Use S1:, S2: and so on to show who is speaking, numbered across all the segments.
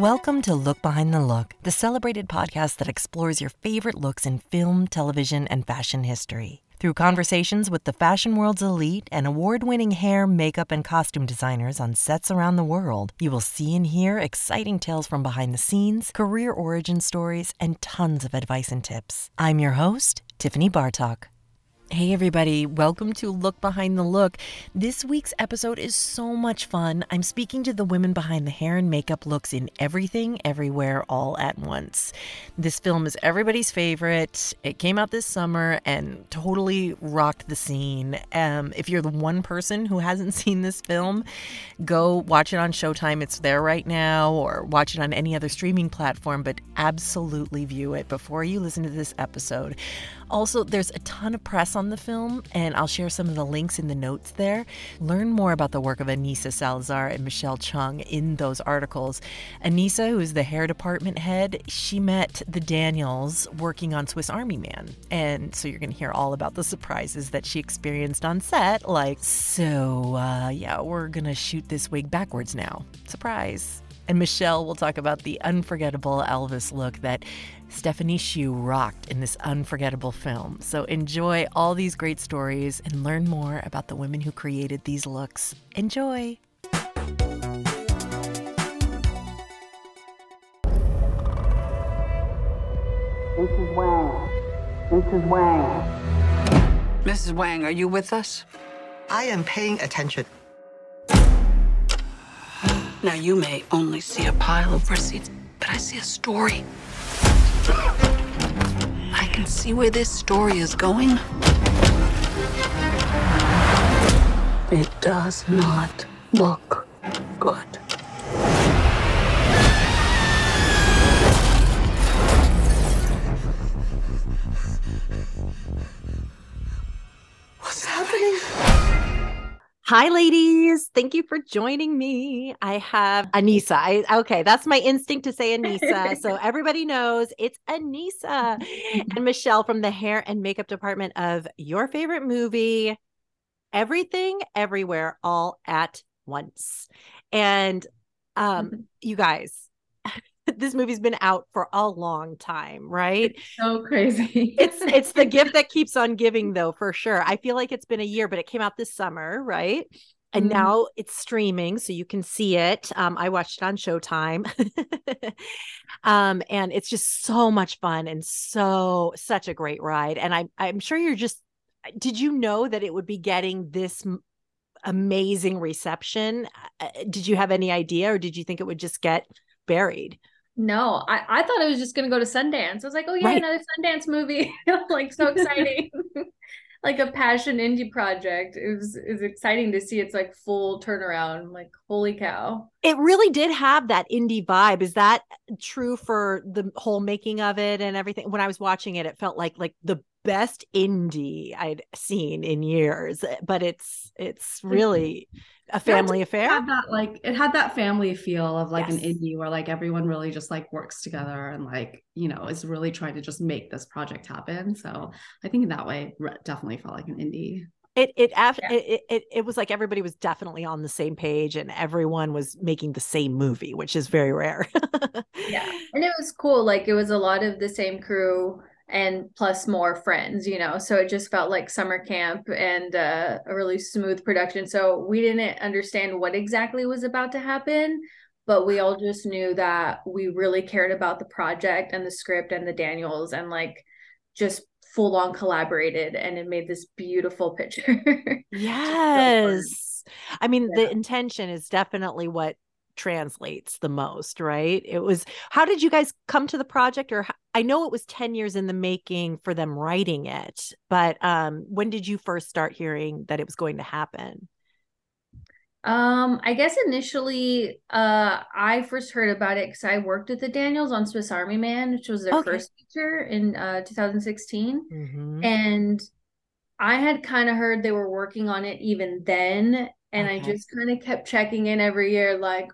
S1: Welcome to Look Behind the Look, the celebrated podcast that explores your favorite looks in film, television, and fashion history. Through conversations with the fashion world's elite and award winning hair, makeup, and costume designers on sets around the world, you will see and hear exciting tales from behind the scenes, career origin stories, and tons of advice and tips. I'm your host, Tiffany Bartok. Hey, everybody, welcome to Look Behind the Look. This week's episode is so much fun. I'm speaking to the women behind the hair and makeup looks in Everything, Everywhere, All at Once. This film is everybody's favorite. It came out this summer and totally rocked the scene. Um, if you're the one person who hasn't seen this film, go watch it on Showtime. It's there right now, or watch it on any other streaming platform, but absolutely view it before you listen to this episode. Also, there's a ton of press on the film, and I'll share some of the links in the notes there. Learn more about the work of Anissa Salazar and Michelle Chung in those articles. Anissa, who is the hair department head, she met the Daniels working on Swiss Army Man. And so you're going to hear all about the surprises that she experienced on set. Like, so, uh, yeah, we're going to shoot this wig backwards now. Surprise. And Michelle will talk about the unforgettable Elvis look that Stephanie Hsu rocked in this unforgettable film. So enjoy all these great stories and learn more about the women who created these looks. Enjoy!
S2: Mrs. Wang. Mrs. Wang.
S3: Mrs. Wang, are you with us?
S4: I am paying attention.
S3: Now, you may only see a pile of receipts, but I see a story. I can see where this story is going. It does not look good.
S1: Hi, ladies. Thank you for joining me. I have Anissa. I, okay, that's my instinct to say Anissa. so everybody knows it's Anissa and Michelle from the hair and makeup department of your favorite movie, Everything, Everywhere, All at Once. And um, you guys, this movie's been out for a long time, right?
S5: so crazy.
S1: it's it's the gift that keeps on giving though for sure. I feel like it's been a year but it came out this summer right? And
S5: Mhm.
S1: now it's streaming so you can see it. Um, i watched it on showtime. Um, and it's just so much fun and so such a great ride. And i i'm sure you're just did you know that it would be getting this amazing reception? Uh, did you have any idea or did you think it would just get buried
S5: No, I, I thought it was just gonna go to Sundance. I was like, oh yeah,
S1: Right.
S5: another Sundance movie. like so exciting. like a passion indie project. It was is exciting to see its like full turnaround. I'm like, holy cow.
S1: It really did have that indie vibe. Is that true for the whole making of it and everything? When I was watching it, it felt like like the best indie I'd seen in years. But it's it's mm-hmm. really a family affair.
S6: had that like it had that family feel of like an indie where like everyone really just like works together and like you know is really trying to just make this project happen. So I think in that way definitely felt like an indie.
S1: It it,
S5: Yeah.
S1: it it it was like everybody was definitely on the same page and everyone was making the same movie, which is very rare.
S5: Yeah. And it was cool. Like it was a lot of the same crew and plus more friends, you know. So it just felt like summer camp and uh, a really smooth production. So we didn't understand what exactly was about to happen, but we all just knew that we really cared about the project and the script and the Daniels and like just full on collaborated and it made this beautiful picture.
S1: Yes. I mean,
S5: Yeah.
S1: the intention is definitely what translates the most, right? It was, how did you guys come to the project? Or I know it was 10 years in the making for them writing it, but um, when did you first start hearing that it was going to happen?
S5: Um, I guess initially, uh, I first heard about it because I worked with the Daniels on Swiss Army Man, which was their
S1: Okay.
S5: first feature in uh 2016.
S1: Mhm.
S5: And I had kind of heard they were working on it even then, and I just kind of kept checking in every year, like,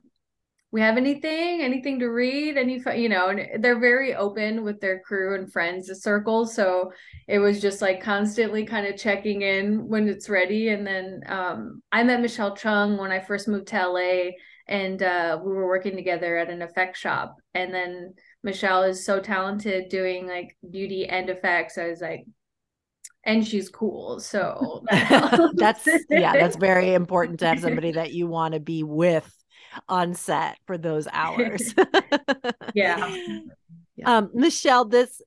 S5: we have anything, anything to read, any, fi-" you know, and they're very open with their crew and friends circles, so it was just like constantly kind of checking in when it's ready. And then um, I met Michelle Chung when I first moved to LA, and uh, we were working together at an effect shop. And then Michelle is so talented doing like beauty and effects. I was like, and she's cool. So
S1: that's yeah, that's very important to have somebody that you want to be with on set for those hours.
S5: yeah.
S1: yeah. Um, Michelle, this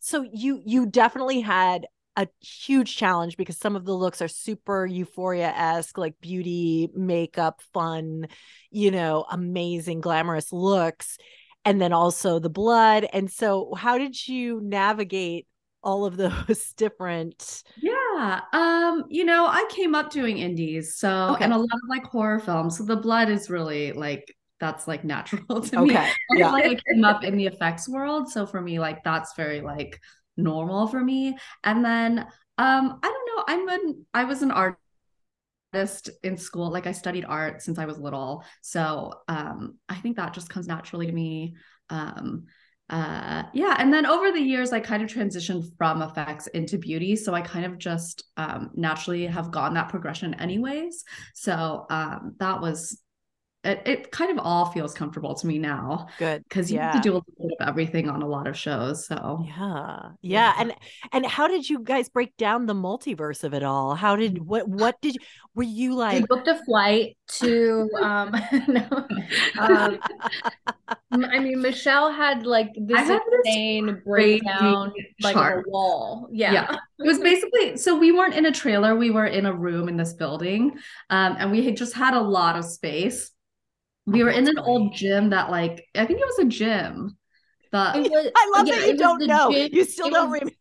S1: so you you definitely had a huge challenge because some of the looks are super euphoria esque, like beauty, makeup, fun, you know, amazing, glamorous looks. And then also the blood. And so, how did you navigate all of those different
S6: yeah um you know i came up doing indies so okay. and a lot of like horror films so the blood is really like that's like natural to
S1: okay. me
S6: yeah. like i came up in the effects world so for me like that's very like normal for me and then um i don't know i'm an i was an artist in school like i studied art since i was little so um i think that just comes naturally to me um uh yeah and then over the years i kind of transitioned from effects into beauty so i kind of just um naturally have gone that progression anyways. So um that was it, it kind of all feels comfortable to me now.
S1: Good.
S6: Because you yeah. have to do a little bit of everything on a lot of shows.
S1: So yeah. yeah. And and how did you guys break down the multiverse of it all? How did what what did you were you like
S5: we booked a flight to um no um I mean Michelle had like this insane breakdown like a wall. Yeah. yeah.
S6: It was basically so we weren't in a trailer, we were in a room in this building. Um and we had just had a lot of space we were in an old gym that like I think it was a gym.
S1: That was, I love yeah, that you don't know. Gym, you still don't remember.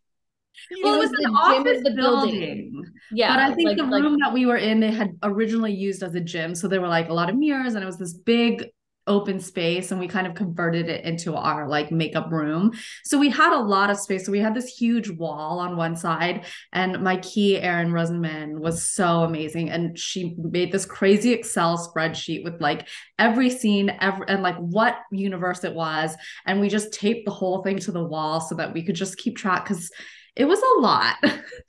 S6: Well, it was, it was an office the building. building. Yeah. But I think like, the room like, that we were in, they had originally used as a gym. So there were like a lot of mirrors and it was this big open space and we kind of converted it into our like makeup room. So we had a lot of space. So we had this huge wall on one side and my key Erin Rosenman was so amazing and she made this crazy Excel spreadsheet with like every scene every and like what universe it was and we just taped the whole thing to the wall so that we could just keep track cuz it was a lot.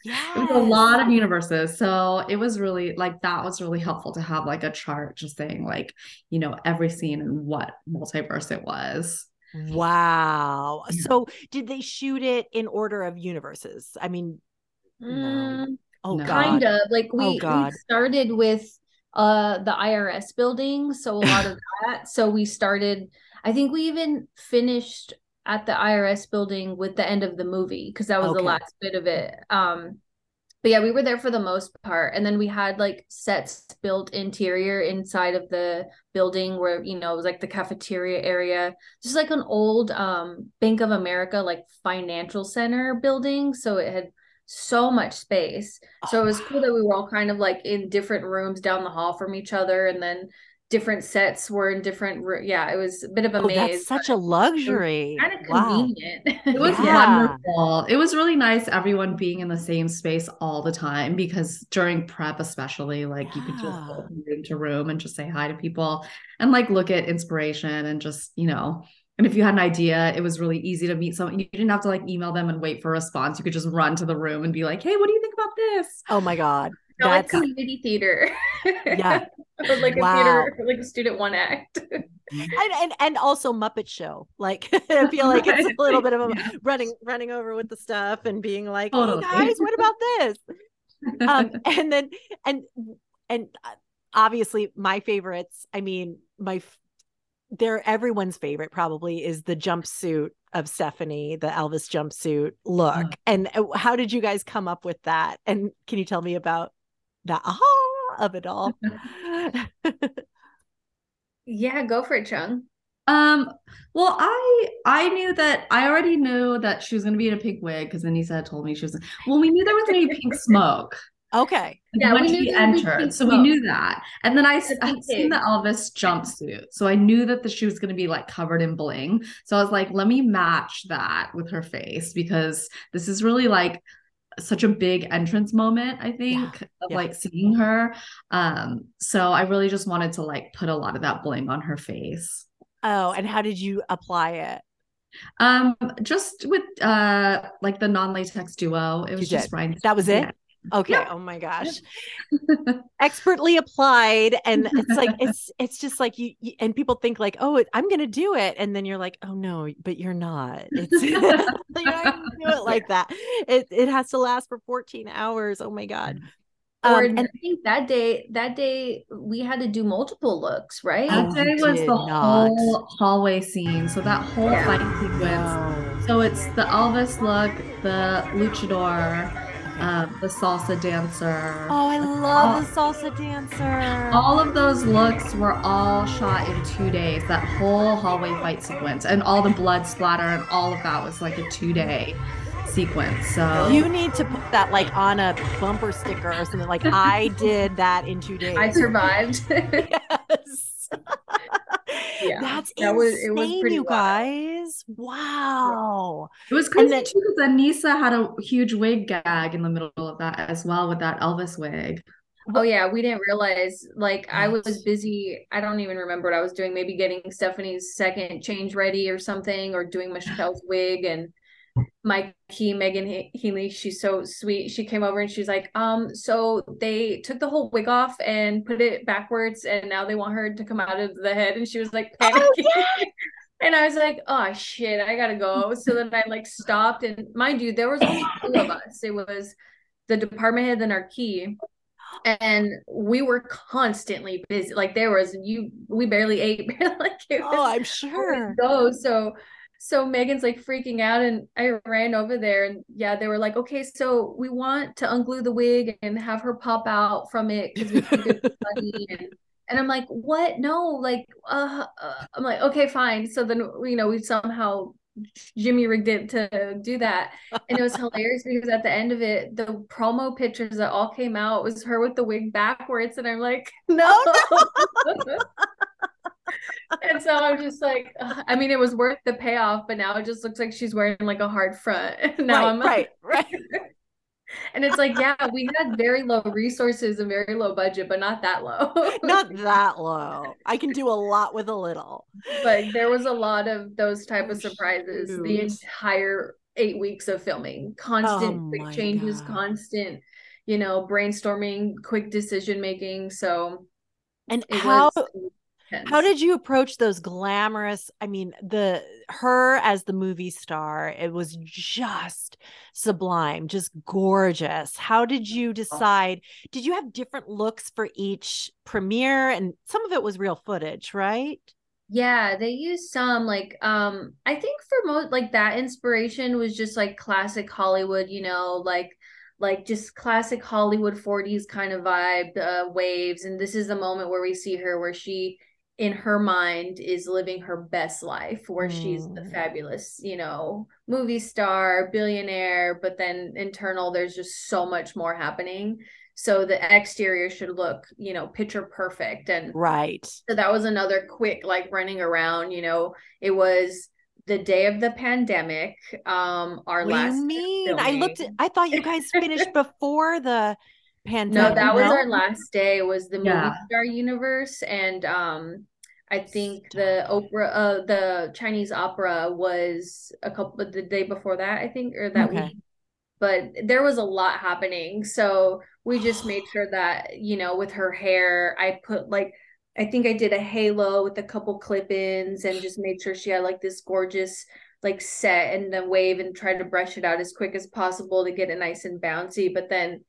S6: Yes. it was a lot of universes. So it was really like that was really helpful to have like a chart just saying like, you know, every scene and what multiverse it was.
S1: Wow. Yeah. So did they shoot it in order of universes? I mean,
S5: mm, no. Oh, no. kind of like we, oh, we started with uh the IRS building. So a lot of that. So we started, I think we even finished at the IRS building with the end of the movie because that was okay. the last bit of it. Um, but yeah, we were there for the most part, and then we had like sets built interior inside of the building where you know it was like the cafeteria area, just like an old um Bank of America like financial center building. So it had so much space. So oh, it was cool that we were all kind of like in different rooms down the hall from each other, and then different sets were in different yeah it was a bit of a oh, maze
S1: that's such a luxury
S5: kind of convenient wow.
S6: it was yeah. wonderful it was really nice everyone being in the same space all the time because during prep especially like yeah. you could just go from room to room and just say hi to people and like look at inspiration and just you know and if you had an idea, it was really easy to meet someone. You didn't have to like email them and wait for a response. You could just run to the room and be like, "Hey, what do you think about this?"
S1: Oh my god,
S5: that's like community theater.
S1: Yeah,
S5: like wow. a theater, like a student one act.
S1: and, and and also Muppet Show. Like I feel like it's a little bit of a running running over with the stuff and being like, "Hey guys, what about this?" um, and then and and uh, obviously my favorites. I mean, my they're everyone's favorite probably is the jumpsuit of Stephanie, the Elvis jumpsuit look. Mm. And uh, how did you guys come up with that? And can you tell me about the aha of it all?
S5: yeah, go for it, Chung.
S6: Um, well, I I knew that I already knew that she was gonna be in a pink wig because Anissa told me she was well, we knew there was gonna be pink smoke.
S1: Okay.
S6: Yeah, when she entered. So we knew that. And then I had seen the Elvis jumpsuit. So I knew that the shoe was going to be like covered in bling. So I was like, let me match that with her face because this is really like such a big entrance moment, I think, yeah. of yeah. like seeing her. Um, so I really just wanted to like put a lot of that bling on her face.
S1: Oh, and how did you apply it?
S6: Um, just with uh like the non-latex duo. It was just right.
S1: That was it. Yeah. Okay. Yeah. Oh my gosh. Expertly applied. And it's like, it's, it's just like you, you and people think like, oh, I'm going to do it. And then you're like, oh no, but you're not. It's, you're not do it like that. It, it has to last for 14 hours. Oh my God.
S5: Or um, and I think that day, that day we had to do multiple looks, right?
S6: That day was the not. whole hallway scene. So that whole yeah. fight sequence. No. So it's the Elvis look, the luchador, um, the salsa dancer.
S1: Oh, I love all, the salsa dancer.
S6: All of those looks were all shot in two days. That whole hallway fight sequence and all the blood splatter and all of that was like a two day sequence. So
S1: you need to put that like on a bumper sticker or something. Like I did that in two days.
S5: I survived.
S1: yes. yeah, that's that insane, was it was pretty you guys. Wow,
S6: it was crazy then, too because Anissa had a huge wig gag in the middle of that as well with that Elvis wig.
S5: Oh yeah, we didn't realize. Like I was busy. I don't even remember what I was doing. Maybe getting Stephanie's second change ready or something, or doing Michelle's wig and my key Megan Healy, she's so sweet. She came over and she's like, um, so they took the whole wig off and put it backwards, and now they want her to come out of the head. And she was like oh, panicking. Oh, yeah. and I was like, oh shit, I gotta go. So then I like stopped, and mind you, there was only two of us. It was the department head and our key. And we were constantly busy. Like there was you, we barely ate. like
S1: it was, oh, I'm sure.
S5: Go so so Megan's like freaking out and I ran over there and yeah, they were like, okay, so we want to unglue the wig and have her pop out from it because we think it's funny. And, and I'm like, what? No, like, uh, uh, I'm like, okay, fine. So then, you know, we somehow Jimmy rigged it to do that. And it was hilarious because at the end of it, the promo pictures that all came out was her with the wig backwards. And I'm like, no. Oh, no. and so I'm just like, I mean, it was worth the payoff, but now it just looks like she's wearing like a hard front. now
S1: right,
S5: I'm
S1: right, right.
S5: and it's like, yeah, we had very low resources and very low budget, but not that low.
S1: not that low. I can do a lot with a little.
S5: But there was a lot of those type of oh, surprises Shoot. the entire eight weeks of filming. Constant oh quick changes, God. constant, you know, brainstorming, quick decision making. So
S1: and how was, how did you approach those glamorous? I mean, the her as the movie star, it was just sublime, just gorgeous. How did you decide? Did you have different looks for each premiere? And some of it was real footage, right?
S5: Yeah, they used some like um I think for most like that inspiration was just like classic Hollywood, you know, like like just classic Hollywood 40s kind of vibe, uh, waves. And this is the moment where we see her where she in her mind is living her best life where mm. she's the mm. fabulous you know movie star billionaire but then internal there's just so much more happening so the exterior should look you know picture perfect and
S1: right
S5: so that was another quick like running around you know it was the day of the pandemic um our
S1: what
S5: last
S1: do you mean i looked at, i thought you guys finished before the pandemic.
S5: No, that was our last day. Was the movie yeah. star universe, and um, I think the opera, uh, the Chinese opera was a couple the day before that. I think, or that okay. week. But there was a lot happening, so we just made sure that you know, with her hair, I put like. I think I did a halo with a couple clip-ins and just made sure she had like this gorgeous like set and then wave and tried to brush it out as quick as possible to get it nice and bouncy. But then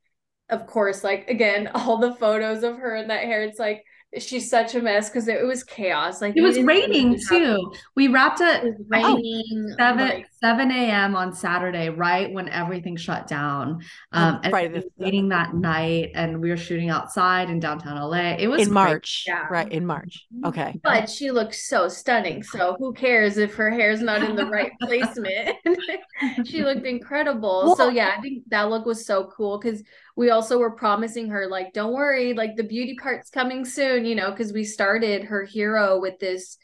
S5: of course, like again, all the photos of her in that hair, it's like she's such a mess because it, it, was chaos. Like
S6: it was raining too. We wrapped at oh, raining seven like, seven a.m. on Saturday, right when everything shut down. Um, and right, waiting that night, and we were shooting outside in downtown LA. It was
S1: in March, yeah. right? In March, okay.
S5: But she looks so stunning. So who cares if her hair's not in the right placement? she looked incredible. Well, so yeah, I think that look was so cool because we also were promising her like don't worry like the beauty part's coming soon you know because we started her hero with this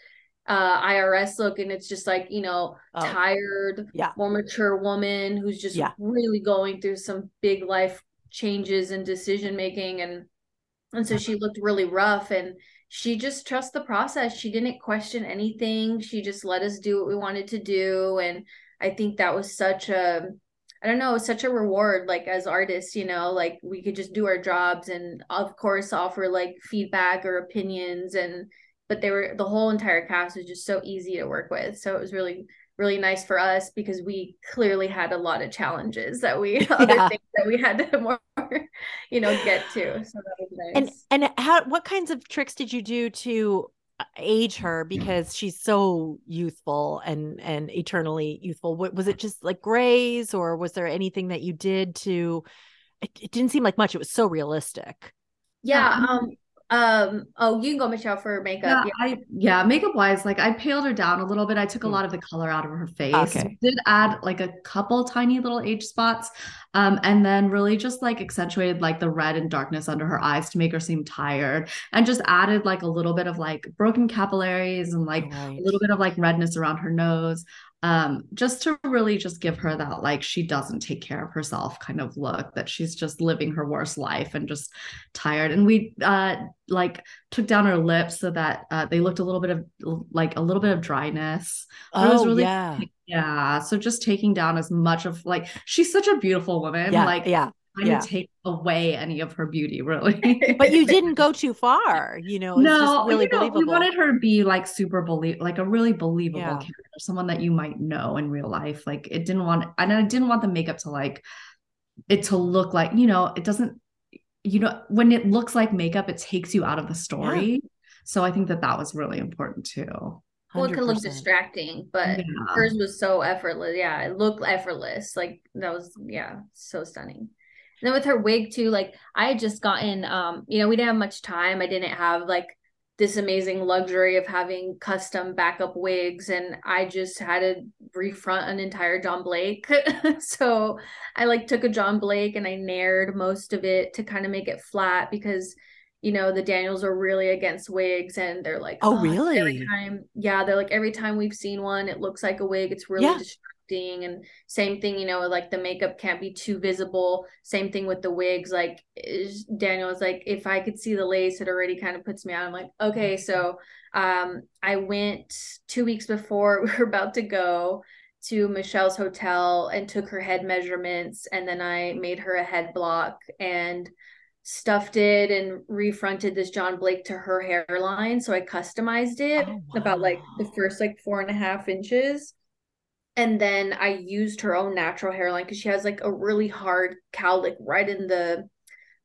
S5: uh irs look and it's just like you know oh, tired
S1: yeah.
S5: more mature woman who's just yeah. really going through some big life changes and decision making and and so she looked really rough and she just trusts the process. She didn't question anything. She just let us do what we wanted to do and i think that was such a I don't know, such a reward, like as artists, you know, like we could just do our jobs and of course offer like feedback or opinions and but they were the whole entire cast was just so easy to work with. So it was really really nice for us because we clearly had a lot of challenges that we other yeah. things that we had to more you know get to. So that was
S7: nice. and and how what kinds of tricks did you do to uh, age her? Because she's so youthful and and eternally youthful. What was it just like grays or was there anything that you did to it, it didn't seem like much. It was so realistic.
S5: Yeah. um um oh you can go michelle for makeup
S6: yeah, yeah. i yeah makeup wise like i paled her down a little bit i took a hmm. lot of the color out of her face okay. did add like a couple tiny little age spots um and then really just like accentuated like the red and darkness under her eyes to make her seem tired and just added like a little bit of like broken capillaries and like right. a little bit of like redness around her nose um, just to really just give her that like she doesn't take care of herself kind of look that she's just living her worst life and just tired. And we uh like took down her lips so that uh, they looked a little bit of like a little bit of dryness.
S7: Oh, it was really yeah.
S6: Yeah so just taking down as much of like she's such a beautiful woman
S7: yeah,
S6: like
S7: yeah
S6: trying
S7: yeah.
S6: to take away any of her beauty, really.
S7: but you didn't go too far, you know.
S6: no, really you know, believable. We wanted her to be like super believe, like a really believable yeah. character, someone that you might know in real life. Like it didn't want, and I didn't want the makeup to like it to look like you know it doesn't. You know, when it looks like makeup, it takes you out of the story. Yeah. So I think that that was really important too.
S5: Well, it could look distracting, but yeah. hers was so effortless. Yeah, it looked effortless. Like that was yeah, so stunning then with her wig too, like I had just gotten um, you know, we didn't have much time. I didn't have like this amazing luxury of having custom backup wigs. And I just had to refront an entire John Blake. so I like took a John Blake and I nared most of it to kind of make it flat because you know the Daniels are really against wigs and they're like
S7: oh, oh really?
S5: every time yeah they're like every time we've seen one it looks like a wig. It's really yeah acting and same thing you know like the makeup can't be too visible same thing with the wigs like daniel was like if i could see the lace it already kind of puts me out i'm like okay so um i went two weeks before we were about to go to michelle's hotel and took her head measurements and then i made her a head block and stuffed it and refronted this John Blake to her hairline. So I customized it oh, wow. about like the first like four and a half inches and then I used her own natural hairline because she has like a really hard cowlick right in the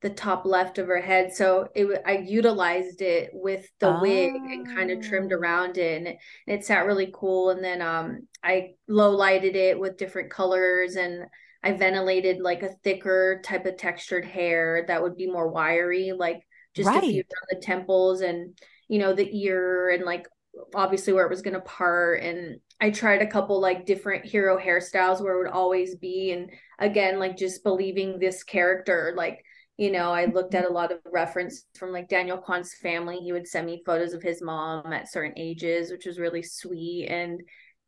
S5: the top left of her head. So it I utilized it with the oh. wig and kind of trimmed oh. around it, and it, it sat really cool. And then um I low lighted it with different colors and I ventilated like a thicker type of textured hair that would be more wiry, like just right. a few around the temples and you know the ear and like obviously where it was gonna part and I tried a couple like different hero hairstyles where it would always be and again like just believing this character like you know I looked at a lot of reference from like Daniel Kwan's family. He would send me photos of his mom at certain ages which was really sweet and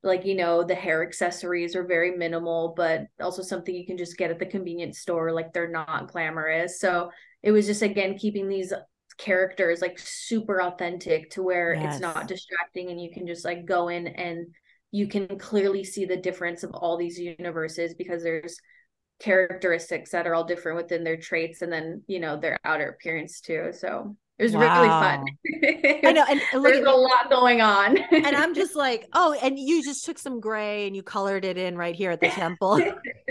S5: like you know the hair accessories are very minimal but also something you can just get at the convenience store like they're not glamorous. So it was just again keeping these characters like super authentic to where yes. it's not distracting and you can just like go in and you can clearly see the difference of all these universes because there's characteristics that are all different within their traits and then you know their outer appearance too so it was wow. really fun.
S7: I know, and
S5: look, there's a lot going on.
S7: and I'm just like, oh, and you just took some gray and you colored it in right here at the temple.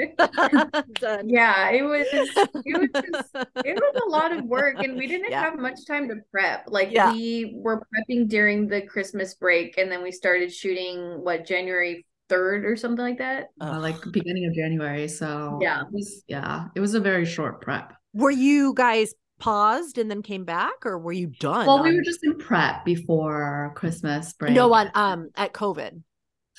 S5: yeah, it was it was just, it was a lot of work, and we didn't yeah. have much time to prep. Like yeah. we were prepping during the Christmas break, and then we started shooting what January third or something like that.
S6: Uh, like beginning of January. So
S5: yeah,
S6: it was, yeah, it was a very short prep.
S7: Were you guys paused and then came back or were you done
S6: well on... we were just in prep before christmas break.
S7: no one um at covid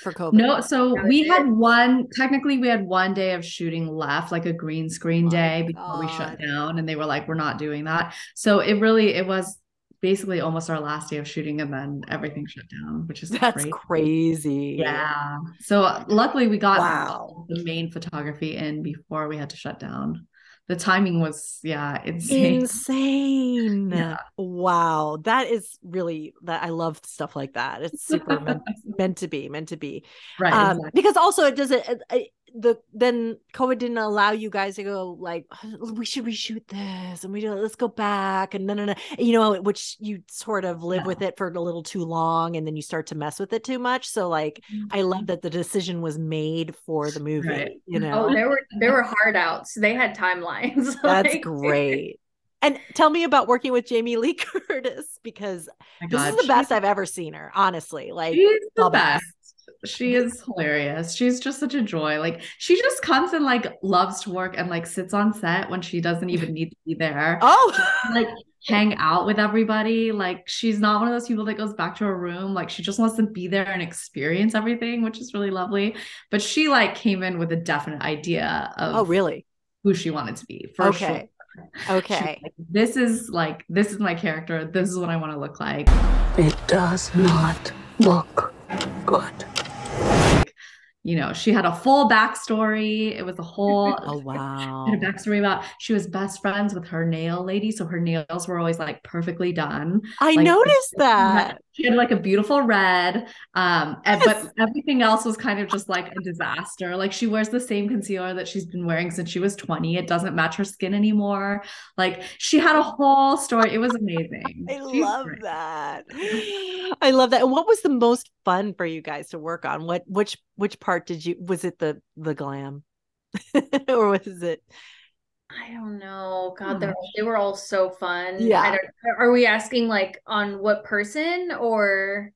S7: for covid.
S6: No so we had one technically we had one day of shooting left like a green screen oh day before God. we shut down and they were like we're not doing that. So it really it was basically almost our last day of shooting and then everything shut down which is
S7: that's crazy,
S6: crazy. yeah. So luckily we got wow. the main photography in before we had to shut down the timing was yeah insane.
S7: Insane. Yeah. wow. That is really that i love stuff like that. It's super meant, meant, to be meant to be.
S6: Right
S7: um, exactly. because also it doesn't
S1: the then COVID didn't allow you guys to go like we should reshoot this and we do let's go back and then you know which you sort of live yeah. with it for a little too long and then you start to mess with it too much. So like mm-hmm. I love that the decision was made for the movie. Right. You know,
S5: oh, there were there were hard outs. They had timelines.
S1: That's like... great. And tell me about working with Jamie Lee Curtis because this is the best I've ever seen her. Honestly, like
S6: she's the best. best she is hilarious. She's just such a joy. Like she just comes and like loves to work and like sits on set when she doesn't even need to be there.
S1: Oh,
S6: just, like hang out with everybody. Like she's not one of those people that goes back to her room. Like she just wants to be there and experience everything, which is really lovely. But she like came in with a definite idea of
S1: oh really
S6: who she wanted to be for okay. sure.
S1: Okay.
S6: Like, this is like this is my character. This is what I want to look like.
S3: It does not look good
S6: you know, she had a full backstory. It was a whole
S1: oh wow
S6: a backstory about she was best friends with her nail lady, so her nails were always like perfectly done.
S1: I
S6: like,
S1: noticed that
S6: she had like a beautiful red, um, yes. but everything else was kind of just like a disaster. Like she wears the same concealer that she's been wearing since she was twenty. It doesn't match her skin anymore. Like she had a whole story. It was amazing.
S1: I She's love great. that. I love that. And what was the most fun for you guys to work on? What which which part did you was it the the glam or was it
S5: I don't know. God, they they were all so fun.
S1: Yeah.
S5: are we asking like on what person or?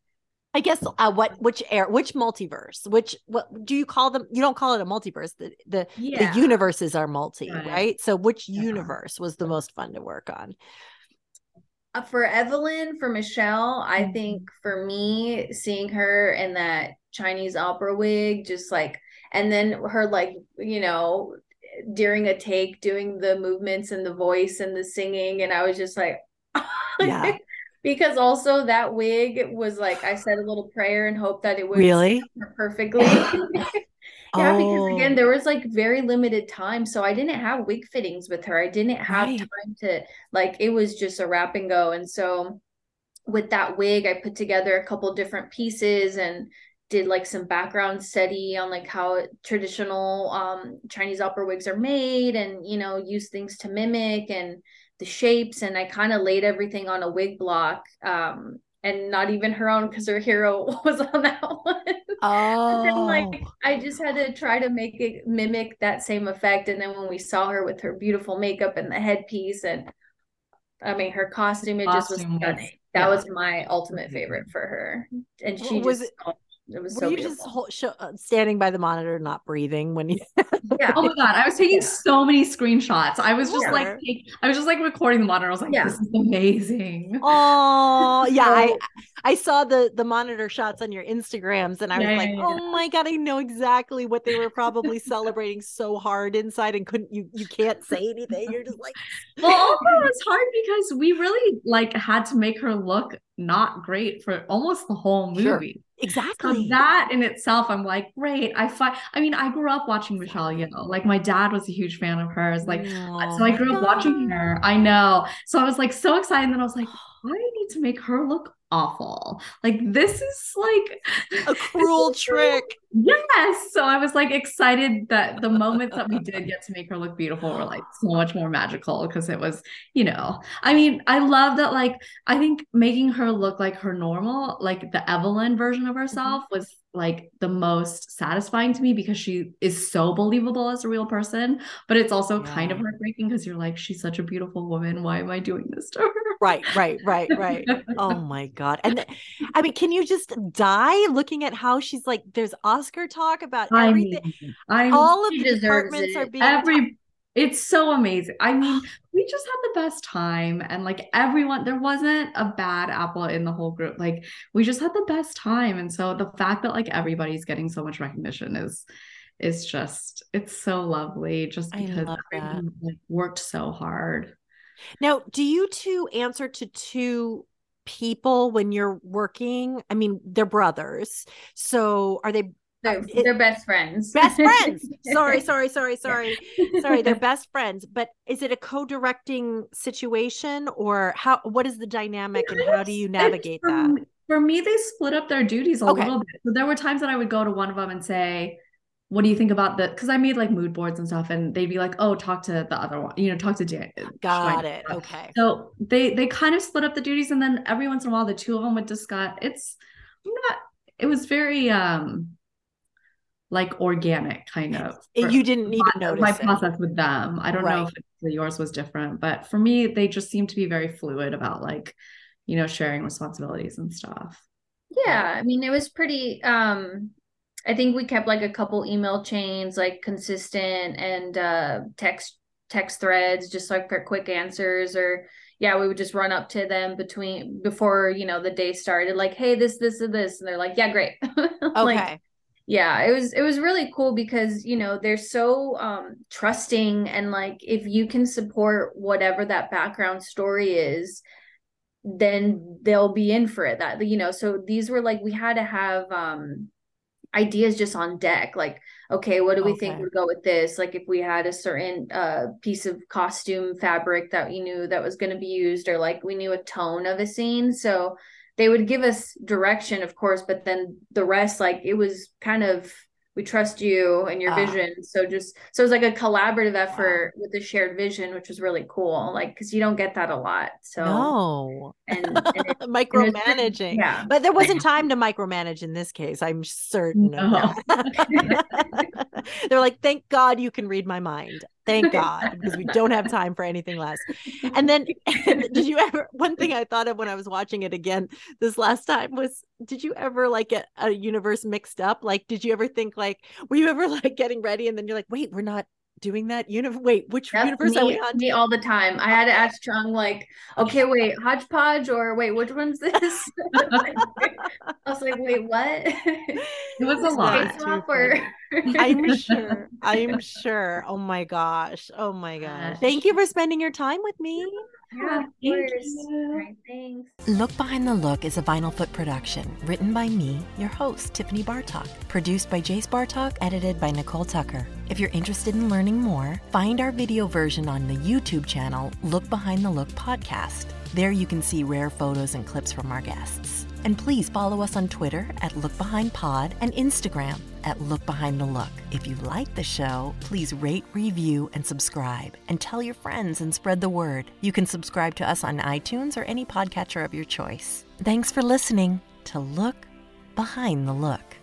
S1: I guess uh, what which air which multiverse which what do you call them? You don't call it a multiverse. The the, yeah. the universes are multi, right? right? So which yeah. universe was the most fun to work on?
S5: Uh, for Evelyn, for Michelle, I mm-hmm. think for me, seeing her in that Chinese opera wig, just like, and then her like, you know, during a take doing the movements and the voice and the singing, and I was just like, yeah. because also that wig was like I said a little prayer and hope that it would
S1: really
S5: perfectly. Yeah, oh. because again, there was like very limited time. So I didn't have wig fittings with her. I didn't have right. time to like it was just a wrap and go. And so with that wig, I put together a couple different pieces and did like some background study on like how traditional um Chinese opera wigs are made and you know use things to mimic and the shapes and I kind of laid everything on a wig block um and not even her own because her hero was on that one.
S1: Oh,
S5: and like I just had to try to make it mimic that same effect. And then when we saw her with her beautiful makeup and the headpiece, and I mean her costume, it costume just was stunning. That yeah. was my ultimate favorite for her, and she was just it, it was Were so you beautiful. just hold,
S1: show, uh, standing by the monitor, not breathing when you?
S6: yeah. Oh my god, I was taking yeah. so many screenshots. I was just yeah. like, I was just like recording the monitor. I was like, yeah. this is amazing.
S1: Oh yeah, I I saw the the monitor shots on your Instagrams, and I was like, oh my god, I know exactly what they were probably celebrating so hard inside, and couldn't you? You can't say anything. You're just like,
S6: well, also it was hard because we really like had to make her look not great for almost the whole movie. Sure.
S1: Exactly.
S6: So that in itself, I'm like, great. I find, I mean, I grew up watching Michelle Yeoh. Like my dad was a huge fan of hers. Like, oh, so I grew up watching her. I know. So I was like so excited. that I was like, I need to make her look awful. Like this is like
S1: a cruel trick.
S6: Yes. So I was like excited that the moments that we did get to make her look beautiful were like so much more magical because it was, you know, I mean, I love that like I think making her look like her normal, like the Evelyn version of herself mm-hmm. was like the most satisfying to me because she is so believable as a real person but it's also yeah. kind of heartbreaking because you're like she's such a beautiful woman. Why am i doing this to her?
S1: Right right right right. Oh my god. And i mean can you just die looking at how she's like there's oscar talk about everything. I mean,
S6: I
S1: all of the departments it. are being
S6: every it's so amazing. I mean, we just had the best time and like everyone there wasn't a bad apple in the whole group. Like we just had the best time and so the fact that like everybody's getting so much recognition is is just it's so lovely just because everyone like worked so hard.
S1: Now, do you two answer to two people when you're working? I mean, they're brothers. So are they
S5: they're, they're best friends.
S1: Best friends. sorry, sorry, sorry, sorry. sorry, they're best friends. But is it a co-directing situation or how what is the dynamic and how do you navigate for, that?
S6: For me, they split up their duties a okay. little bit. So there were times that I would go to one of them and say, what do you think about the because I made like mood boards and stuff and they'd be like, oh, talk to the other one, you know, talk to Dan.
S7: Got it. Okay.
S6: So they they kind of split up the duties and then every once in a while the two of them would discuss it's not it was very um like organic kind of.
S7: you didn't even my, notice
S6: my it. process with them. I don't right. know if yours was different, but for me, they just seemed to be very fluid about like, you know, sharing responsibilities and stuff.
S5: Yeah, I mean, it was pretty um I think we kept like a couple email chains, like consistent and uh, text text threads, just like for quick answers. Or yeah, we would just run up to them between before you know the day started, like, hey, this, this, and this, and they're like, yeah, great.
S7: Okay. like,
S5: yeah, it was it was really cool because you know they're so um, trusting and like if you can support whatever that background story is then they'll be in for it. That you know so these were like we had to have um ideas just on deck like okay what do we okay. think would go with this? Like if we had a certain uh piece of costume fabric that we knew that was going to be used or like we knew a tone of a scene. So they would give us direction of course but then the rest like it was kind of we trust you and your uh, vision. So just so it was like a collaborative effort wow. with a shared vision which was really cool like because you don't get that a lot so.
S7: No. And, and it, micromanaging. And yeah. But there wasn't time to micromanage in this case i'm certain no. they're like thank god you can read my mind Thank God, because we don't have time for anything less. And then, did you ever? One thing I thought of when I was watching it again this last time was, did you ever like get a universe mixed up? Like, did you ever think like, were you ever like getting ready and then you're like, wait, we're not doing that universe. Wait, which That's universe
S5: me,
S7: are we on?
S5: Me all the time. I had to ask Chung, like, okay, wait, hodgepodge or wait, which one's this? I was like, wait, what?
S6: It was a lot.
S5: Or...
S7: I'm sure. I'm sure. Oh my gosh. Oh my gosh. Thank you for spending your time with me.
S5: Yeah, oh, of course. Thanks.
S1: Look Behind the Look is a Vinyl Foot production, written by me, your host, Tiffany Bartok, produced by Jace Bartok, edited by Nicole Tucker. If you're interested in learning more, find our video version on the YouTube channel Look Behind the Look podcast. There you can see rare photos and clips from our guests. And please follow us on Twitter at Look Behind Pod and Instagram at Look Behind the Look. If you like the show, please rate, review, and subscribe. And tell your friends and spread the word. You can subscribe to us on iTunes or any podcatcher of your choice. Thanks for listening to Look Behind the Look.